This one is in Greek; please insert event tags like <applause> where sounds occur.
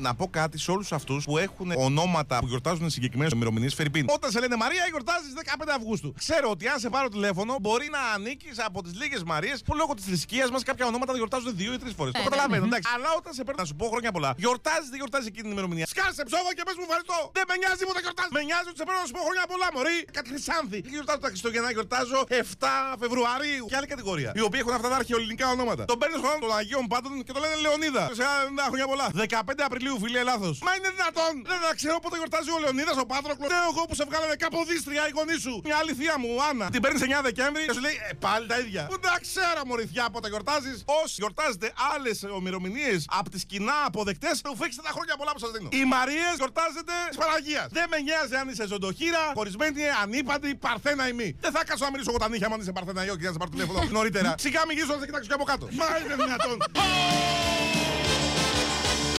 Να πω κάτι σε όλους αυτούς που έχουν ονόματα που γιορτάζουν συγκεκριμένες ημερομηνίες. Φερρυπίν. Όταν σε λένε Μαρία, γιορτάζεις 15 Αυγούστου. Ξέρω ότι αν σε πάρω τηλέφωνο, μπορεί να ανήκεις από τις λίγες Μαρίες που λόγω της θρησκείας μας κάποια ονόματα γιορτάζουν δύο ή τρεις φορές. Το ναι, καταλαβαίνω, εντάξει. Αλλά όταν σε παίρνω να σου πω χρόνια πολλά, γιορτάζει, δεν γιορτάζει εκείνη την ημερομηνία. Σκάσε ψόβο και πες μου ευχαριστώ. Δεν με νοιάζει που τα γιορτάζει. Με νοιάζει ότι σε παίρνω να σου πω χρόνια πολλά, Μωρή. Κάτι χρυσάνθη. Και γιορτάζω τα Χριστούγεννα, γιορτάζω 7 Φεβρουαρίου. Και άλλη κατηγορία. Οι οποίοι έχουν αυτά τα αρχαιοελληνικά ονόματα. Τον παίρνεις χρόνο των Αγίων Πάντων και το λένε Λεωνίδα. Σε ένα χρόνια πολλά. 15 Απριλίου, φίλε, λάθος. Μα είναι δυνατόν. Δεν θα ξέρω πότε γιορτάζει ο Λεωνίδας, ο Πάτροκλος. Δεν εγώ που σε βγάλανε καποδίστρια η γονή σου. Μια άλλη θεία μου, Άννα. Την παίρνεις 9 Δεκέμβρη και σου λέει ε, πάλι τα ίδια. Που τα ξέρω, Μωρηθιά, πότε γιορτάζεις. Όσοι γιορτάζετε άλλες ημερομηνίε από τι κοινά αποδεκτές, του φίξτε τα χρόνια πολλά που σας δίνω. Οι Μαρίες γιορτάζετε της Παναγίας. Δεν με νοιάζει αν είσαι ζωντοχύρα, χωρισμένη, ανήπαντη, παρθένα ή μη. Δεν θα κάτσω να μιλήσω εγώ τα νύχια μου αν είσαι παρθένα ή όχι, να σε πάρω τηλέφωνο <laughs> νωρίτερα. Σιγά μην γυρίσω να σε κοιτάξω και από κάτω. Μα είναι δυνατόν.